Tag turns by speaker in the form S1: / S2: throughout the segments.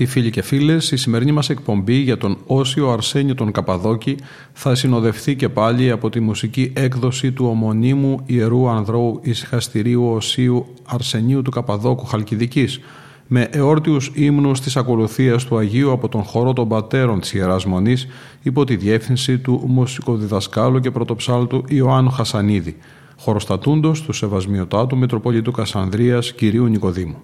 S1: Αγαπητοί φίλοι και φίλες, η σημερινή μας εκπομπή για τον Όσιο Αρσένιο τον Καπαδόκη θα συνοδευτεί και πάλι από τη μουσική έκδοση του ομονίμου Ιερού Ανδρώου Ισχαστηρίου Οσίου Αρσενίου του Καπαδόκου Χαλκιδικής με εόρτιους ύμνους της ακολουθίας του Αγίου από τον χώρο των πατέρων της Ιεράς Μονής υπό τη διεύθυνση του μουσικοδιδασκάλου και πρωτοψάλτου Ιωάννου Χασανίδη, χωροστατούντος του Σεβασμιωτάτου Μητροπολιτού Κασανδρίας κυρίου Νικοδήμου.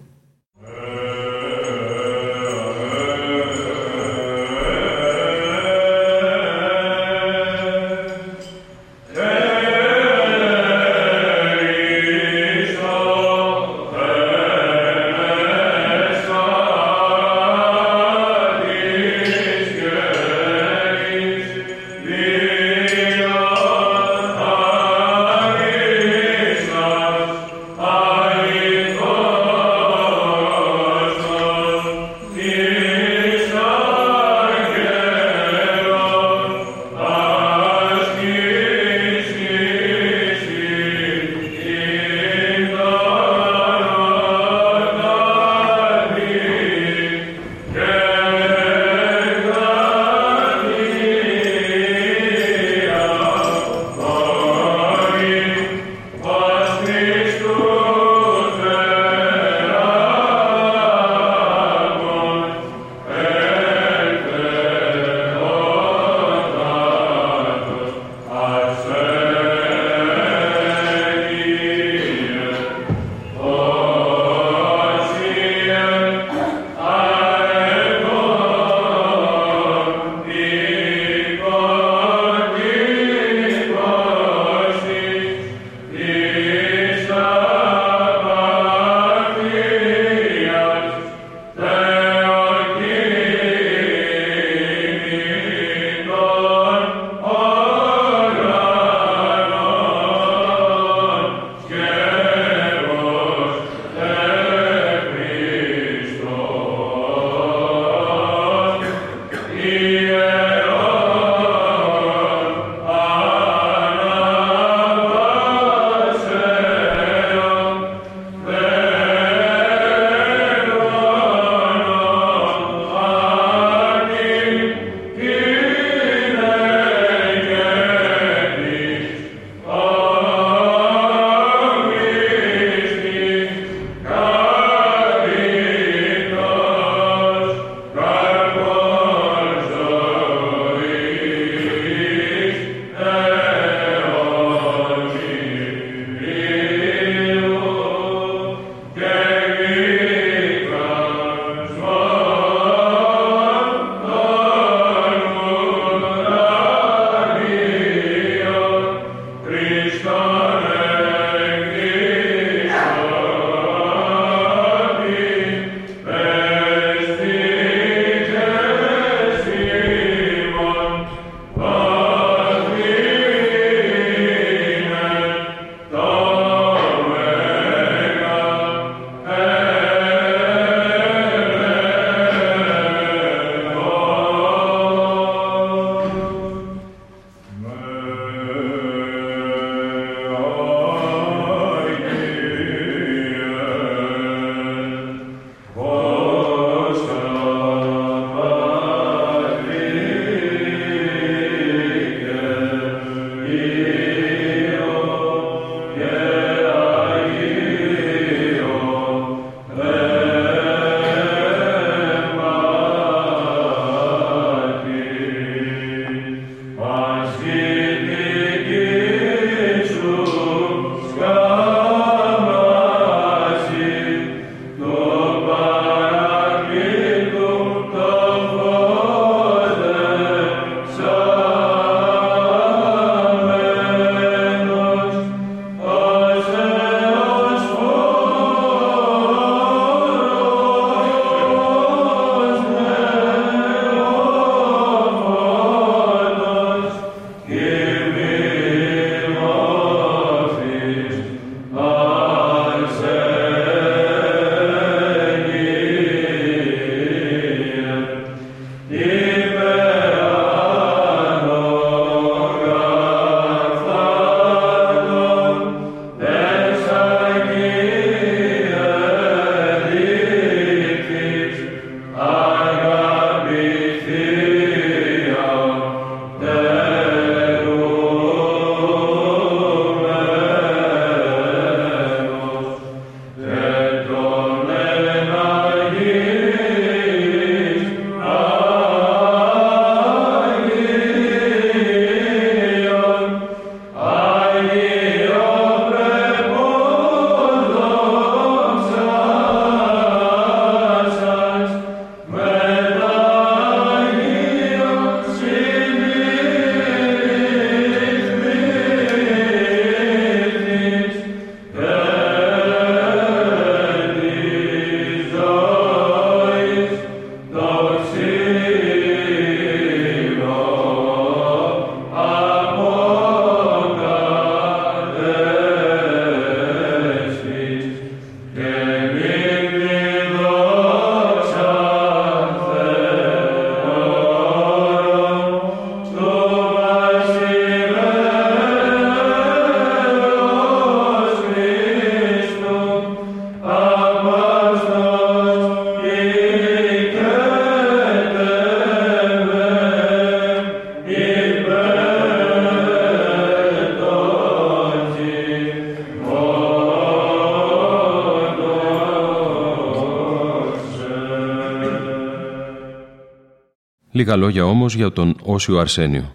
S2: Λίγα λόγια όμως για τον Όσιο Αρσένιο.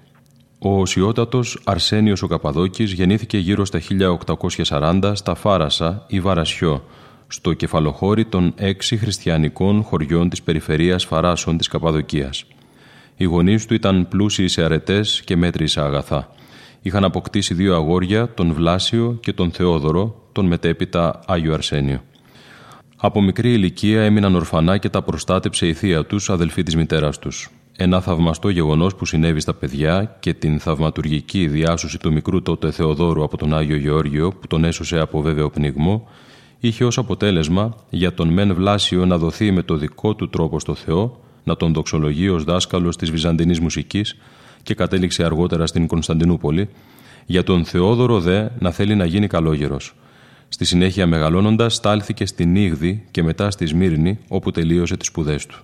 S2: Ο οσιότατος Αρσένιος ο Καπαδόκης γεννήθηκε γύρω στα 1840 στα Φάρασα ή Βαρασιό, στο κεφαλοχώρι των έξι χριστιανικών χωριών της περιφερείας Φαράσων της Καπαδοκίας. Οι γονείς του ήταν πλούσιοι σε αρετές και μέτροι σε αγαθά. Είχαν αποκτήσει δύο αγόρια, τον Βλάσιο και τον Θεόδωρο, τον μετέπειτα Άγιο Αρσένιο. Από μικρή ηλικία έμειναν ορφανά και τα προστάτεψε η θεία τους, αδελφή της μητέρας τους. Ένα θαυμαστό γεγονός που συνέβη στα παιδιά και την θαυματουργική διάσωση του μικρού τότε Θεοδόρου από τον Άγιο Γεώργιο που τον έσωσε από βέβαιο πνιγμό, είχε ως αποτέλεσμα για τον Μεν Βλάσιο να δοθεί με το δικό του τρόπο στο Θεό, να τον δοξολογεί ως δάσκαλος της Βυζαντινής μουσικής και κατέληξε αργότερα στην Κωνσταντινούπολη, για τον Θεόδωρο δε να θέλει να γίνει καλόγερος. Στη συνέχεια μεγαλώνοντας, στάλθηκε στην Ήγδη και μετά στη Σμύρνη, όπου τελείωσε τις σπουδές του.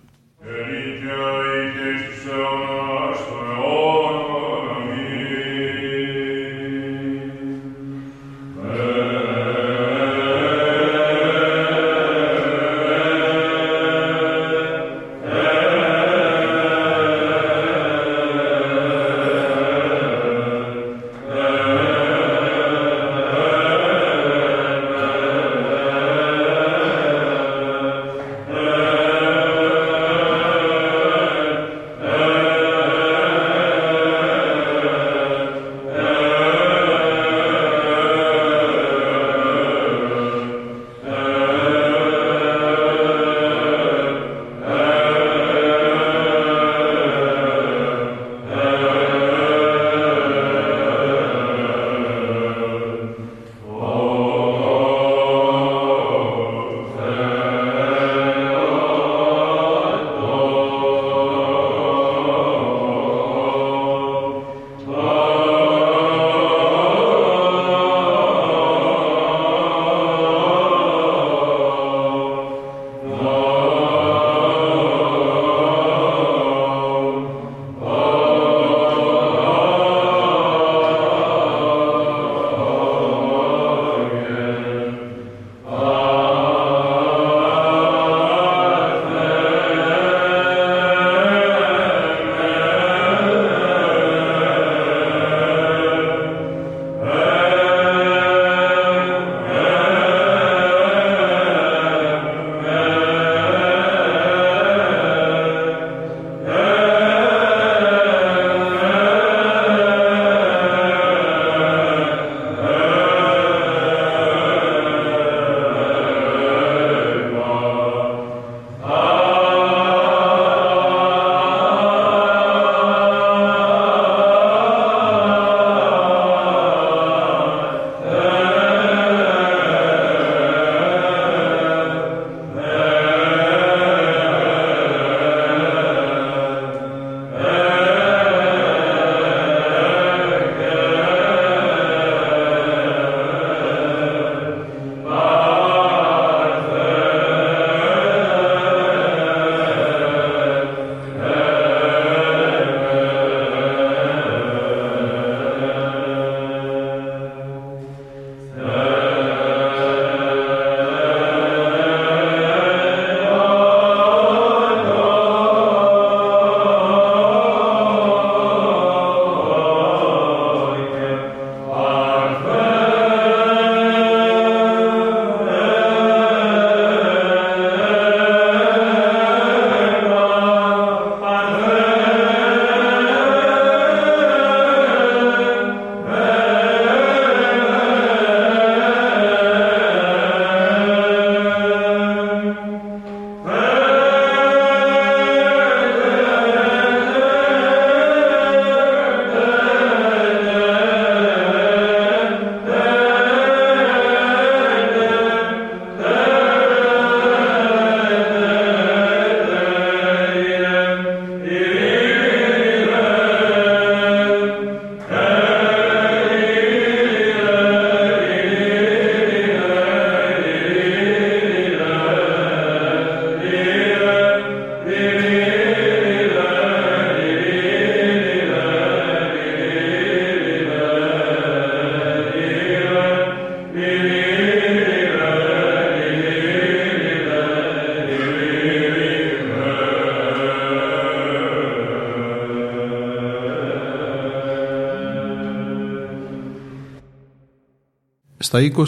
S1: Στα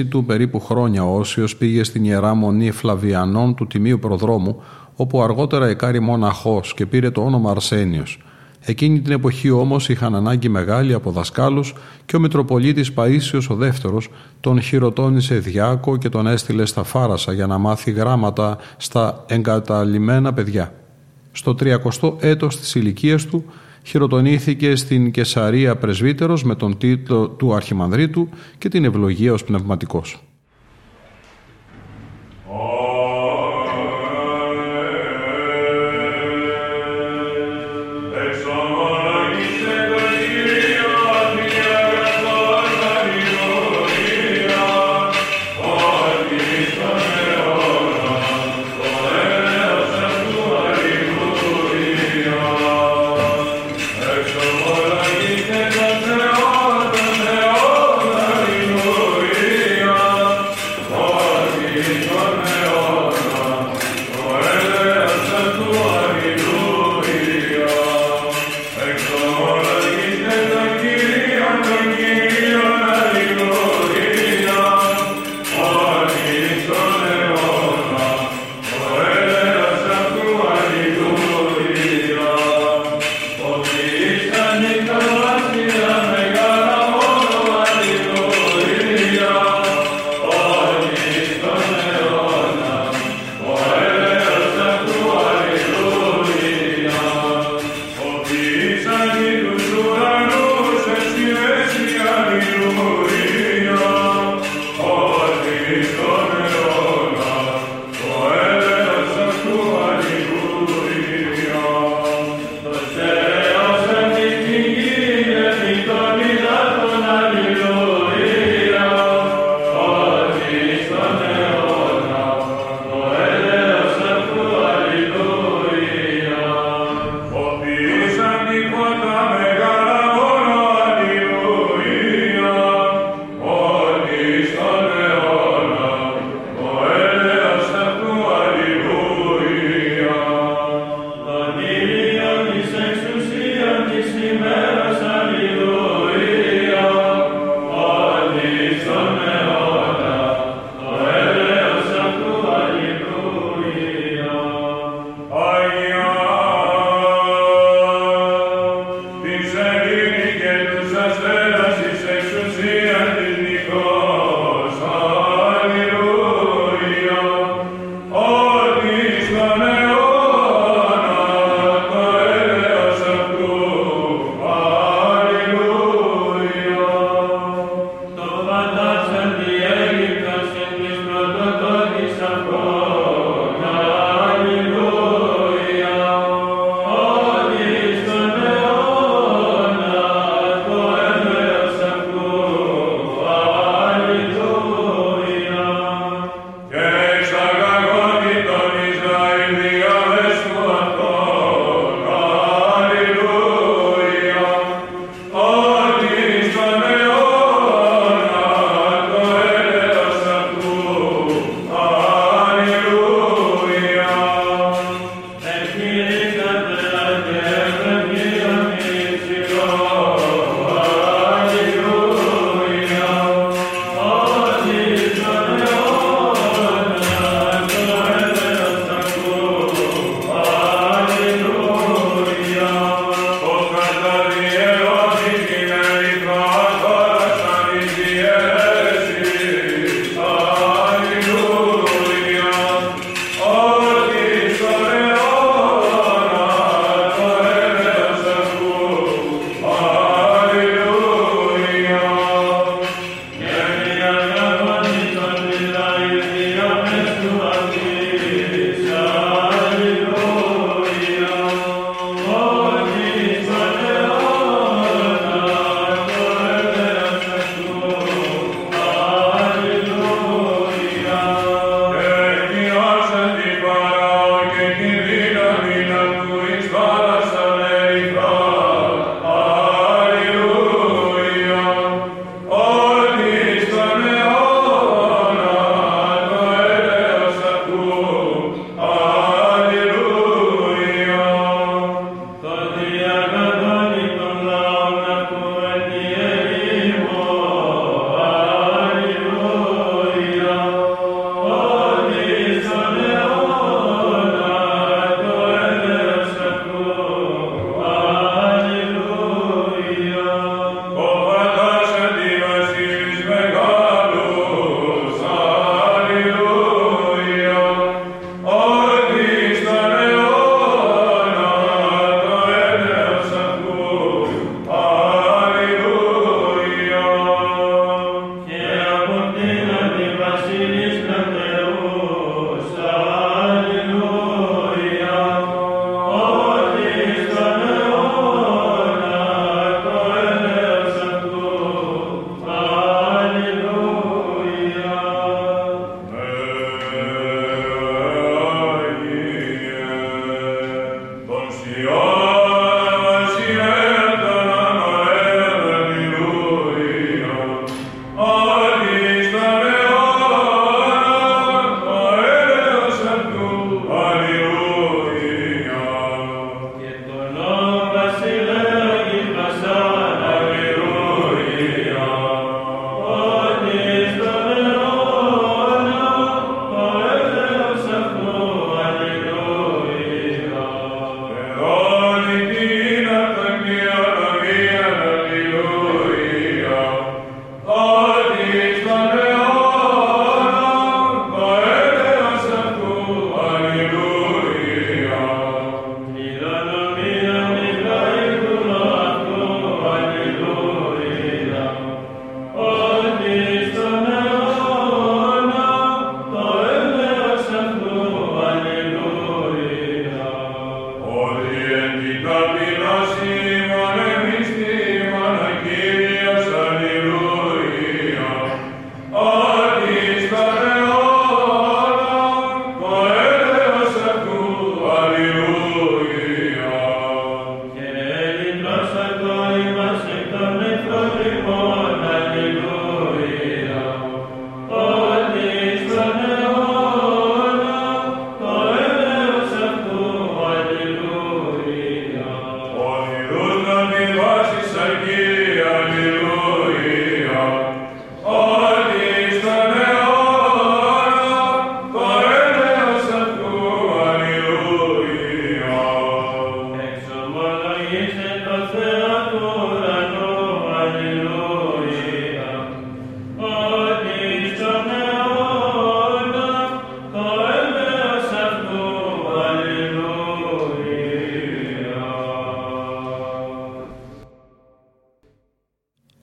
S1: 26 του περίπου χρόνια ο Όσιος πήγε στην Ιερά Μονή Φλαβιανών του Τιμίου Προδρόμου όπου αργότερα εκάρει μοναχός και πήρε το όνομα Αρσένιος. Εκείνη την εποχή όμως είχαν ανάγκη μεγάλη από δασκάλους και ο Μητροπολίτης Παΐσιος ο δεύτερος τον χειροτώνησε διάκο και τον έστειλε στα Φάρασα για να μάθει γράμματα στα εγκαταλειμμένα παιδιά. Στο 30ο έτος της ηλικίας του χειροτονήθηκε στην Κεσαρία πρεσβύτερος με τον τίτλο του Αρχιμανδρίτου και την ευλογία ως πνευματικός.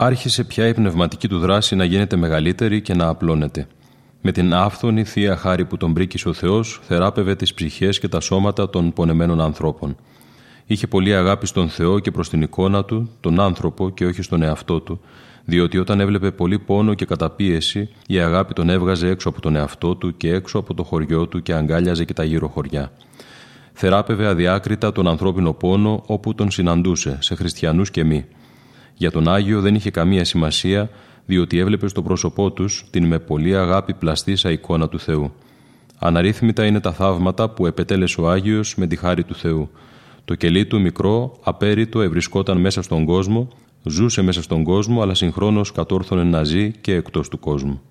S2: Άρχισε πια η πνευματική του δράση να γίνεται μεγαλύτερη και να απλώνεται. Με την άφθονη θεία χάρη που τον πρίκησε ο Θεός, θεράπευε τις ψυχές και τα σώματα των πονεμένων ανθρώπων. Είχε πολύ αγάπη στον Θεό και προς την εικόνα του, τον άνθρωπο και όχι στον εαυτό του, διότι όταν έβλεπε πολύ πόνο και καταπίεση, η αγάπη τον έβγαζε έξω από τον εαυτό του και έξω από το χωριό του και αγκάλιαζε και τα γύρω χωριά. Θεράπευε αδιάκριτα τον ανθρώπινο πόνο όπου τον συναντούσε, σε χριστιανούς και μη. Για τον Άγιο δεν είχε καμία σημασία, διότι έβλεπε στο πρόσωπό τους την με πολύ αγάπη πλαστήσα εικόνα του Θεού. Αναρρύθμιτα είναι τα θαύματα που επετέλεσε ο Άγιος με τη χάρη του Θεού. Το κελί του μικρό, απέριτο, ευρισκόταν μέσα στον κόσμο, ζούσε μέσα στον κόσμο, αλλά συγχρόνως κατόρθωνε να ζει και εκτός του κόσμου.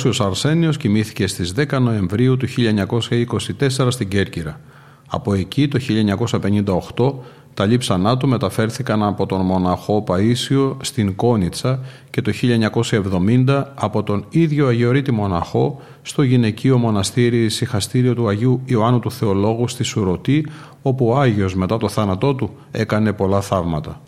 S1: Όσιος Αρσένιος κοιμήθηκε στις 10 Νοεμβρίου του 1924 στην Κέρκυρα. Από εκεί το 1958 τα λείψανά του μεταφέρθηκαν από τον μοναχό Παΐσιο στην Κόνιτσα και το 1970 από τον ίδιο Αγιορείτη μοναχό στο γυναικείο μοναστήρι Συχαστήριο του Αγίου Ιωάννου του Θεολόγου στη Σουρωτή όπου ο Άγιος μετά το θάνατό του έκανε πολλά θαύματα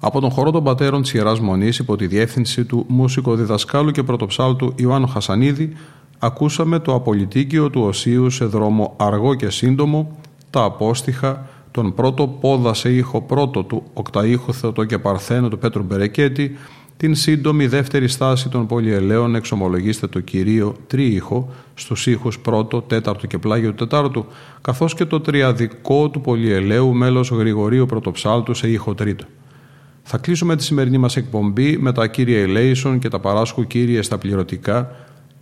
S1: από τον χορό των πατέρων της Ιεράς Μονής υπό τη διεύθυνση του μουσικοδιδασκάλου και πρωτοψάλτου Ιωάννου Χασανίδη, ακούσαμε το απολυτίκιο του Οσίου σε δρόμο αργό και σύντομο, τα απόστιχα, τον πρώτο πόδα σε ήχο πρώτο του οκταήχου Θεοτό και Παρθένο του Πέτρου Μπερεκέτη, την σύντομη δεύτερη στάση των πολυελαίων εξομολογήστε το κυρίο τρίηχο στους ήχους πρώτο, τέταρτο και πλάγιο τετάρτου, καθώς και το τριαδικό του πολυελαίου μέλος Γρηγορίου Πρωτοψάλτου σε ήχο τρίτο. Θα κλείσουμε τη σημερινή μας εκπομπή με τα κύρια Ελέησον και τα παράσκου κύριε στα πληρωτικά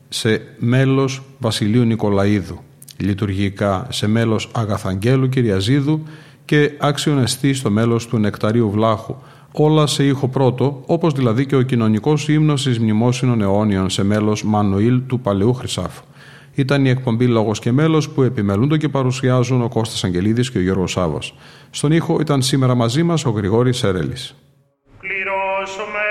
S1: σε μέλος Βασιλείου Νικολαίδου, λειτουργικά σε μέλος Αγαθαγγέλου Κυριαζίδου και άξιον εστί στο μέλος του Νεκταρίου Βλάχου, όλα σε ήχο πρώτο, όπως δηλαδή και ο κοινωνικός ύμνος της μνημόσυνων αιώνιων σε μέλος Μανουήλ του Παλαιού Χρυσάφου. Ήταν η εκπομπή Λόγος και Μέλος που επιμελούνται και παρουσιάζουν ο Κώστας Αγγελίδης και ο Γιώργος Σάβα. Στον ήχο ήταν σήμερα μαζί μας ο Γρηγόρης Σέρελης.
S3: Πληρώσουμε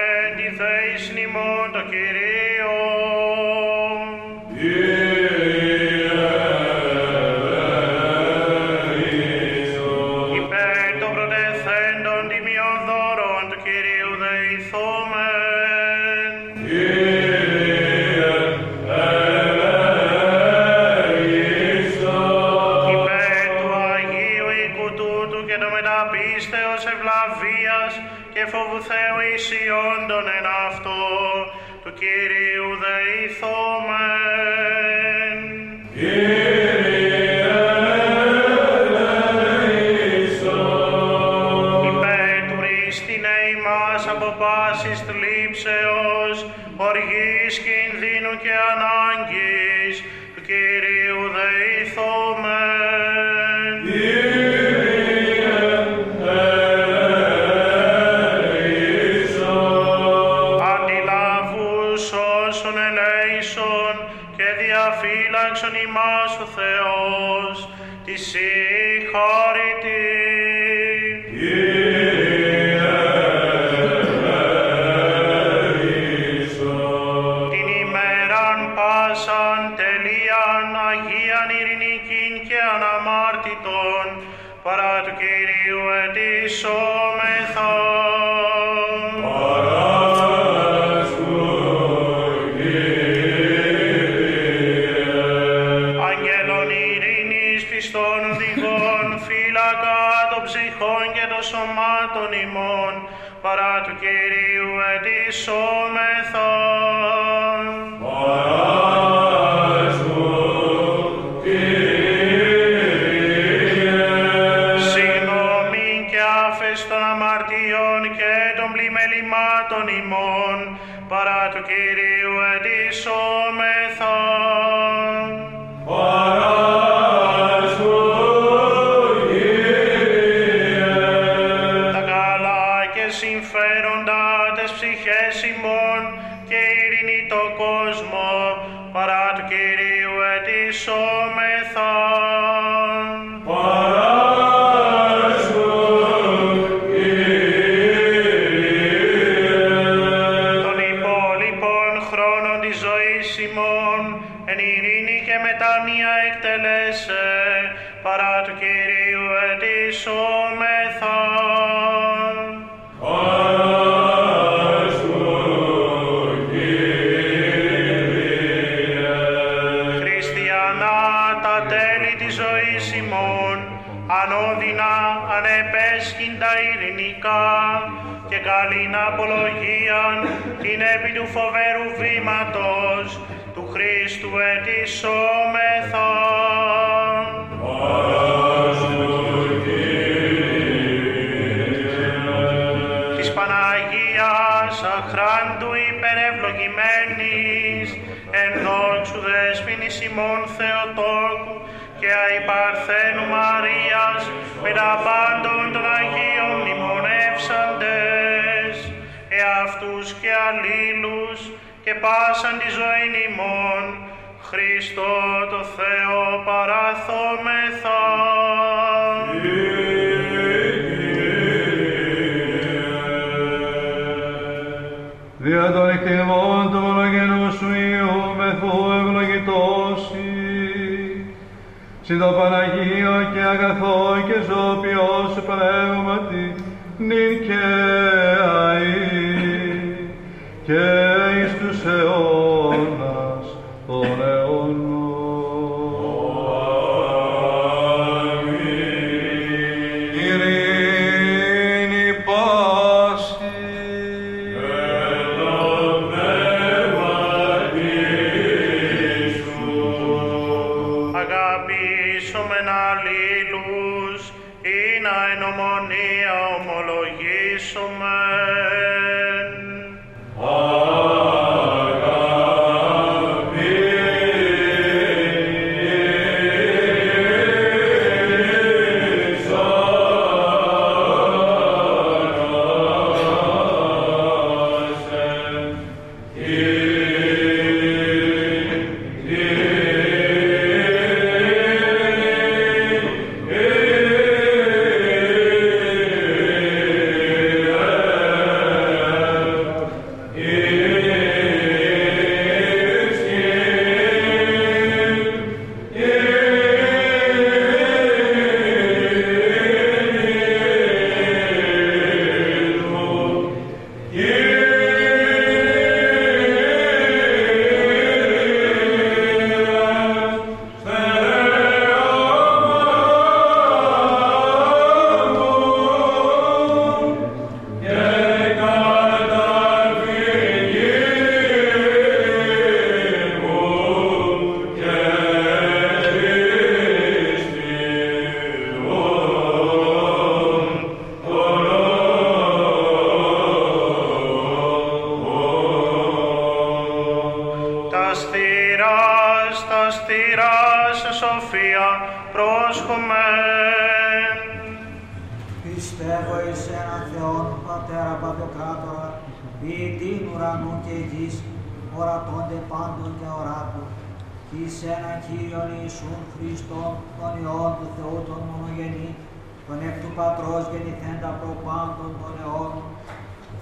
S3: πάσαν τη ζωή ημών Χριστό το Θεό παραθόμεθα.
S4: Δια των εκτιμών του μονογενού σου Υιού μεθού ευλογητώσει. Συν το Παναγίο και αγαθό και ζώπιο σου πνεύματι, νυν και αΐ, και ομολογήσομεν αλλήλους
S5: ή να εν ομολογήσουμε.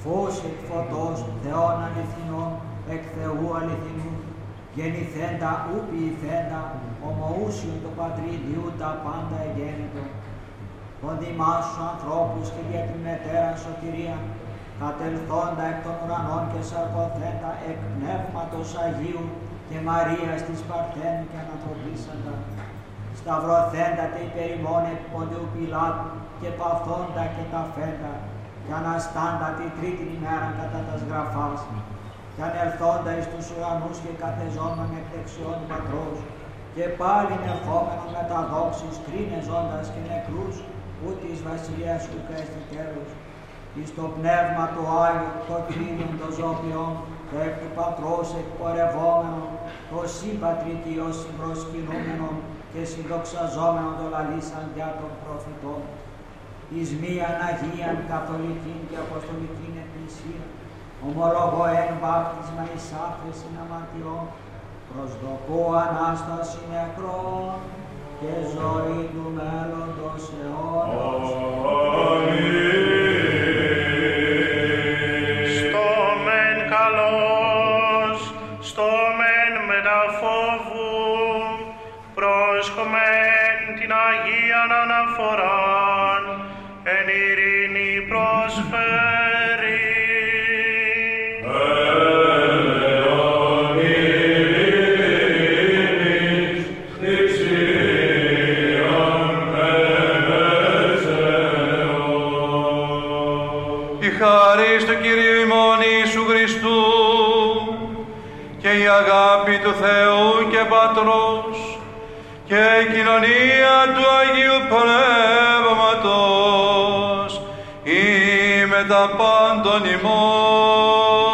S6: Φως εκ φωτός, Θεών αληθινών, εκ Θεού αληθινού, γεννηθέντα ου ποιηθέντα, ομοούσιον το πατρίδιου τα πάντα εγέννητο, των δημάσου ανθρώπους και για την μετέρα σωτηρία, κατελθόντα εκ των ουρανών και σαρκοθέντα εκ πνεύματος Αγίου και Μαρίας της Παρθένου και ανατροπίσαντα, σταυρωθέντα τε υπερημών εκ Ποντιού Πιλάτου και παθόντα και τα φέντα, και αναστάντα τη τρίτη ημέρα κατά τας γραφάς, και ανελθόντα εις τους ουρανούς και κατεζόμαν εκ δεξιών του πατρός, και πάλι ερχόμενον με τα δόξης κρίνεζοντας και νεκρούς, που της βασιλείας σου κρέστη τέλος, εις το πνεύμα του Άγιου, το Κύριον των ζώπιων, το εκ του Πατρός εκπορευόμενο, το συμπατρικιό συμπροσκυνούμενο και συνδοξαζόμενο το λαλήσαν για των προφητών, εις μίαν Αγίαν Καθολικήν και Αποστολικήν Εκκλησία, ομολογώ εν βάπτισμα εις άφεση αμαρτιών, προσδοκώ Ανάσταση νεκρών και ζωή του μέλλοντος αιώνος.
S5: Στο μεν καλός, στο μεν μεταφόβου, πρόσχομεν την Αγίαν αναφοράν,
S4: Πατρός και η κοινωνία του Αγίου Πνεύματος ή με τα πάντων ημών.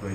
S7: Το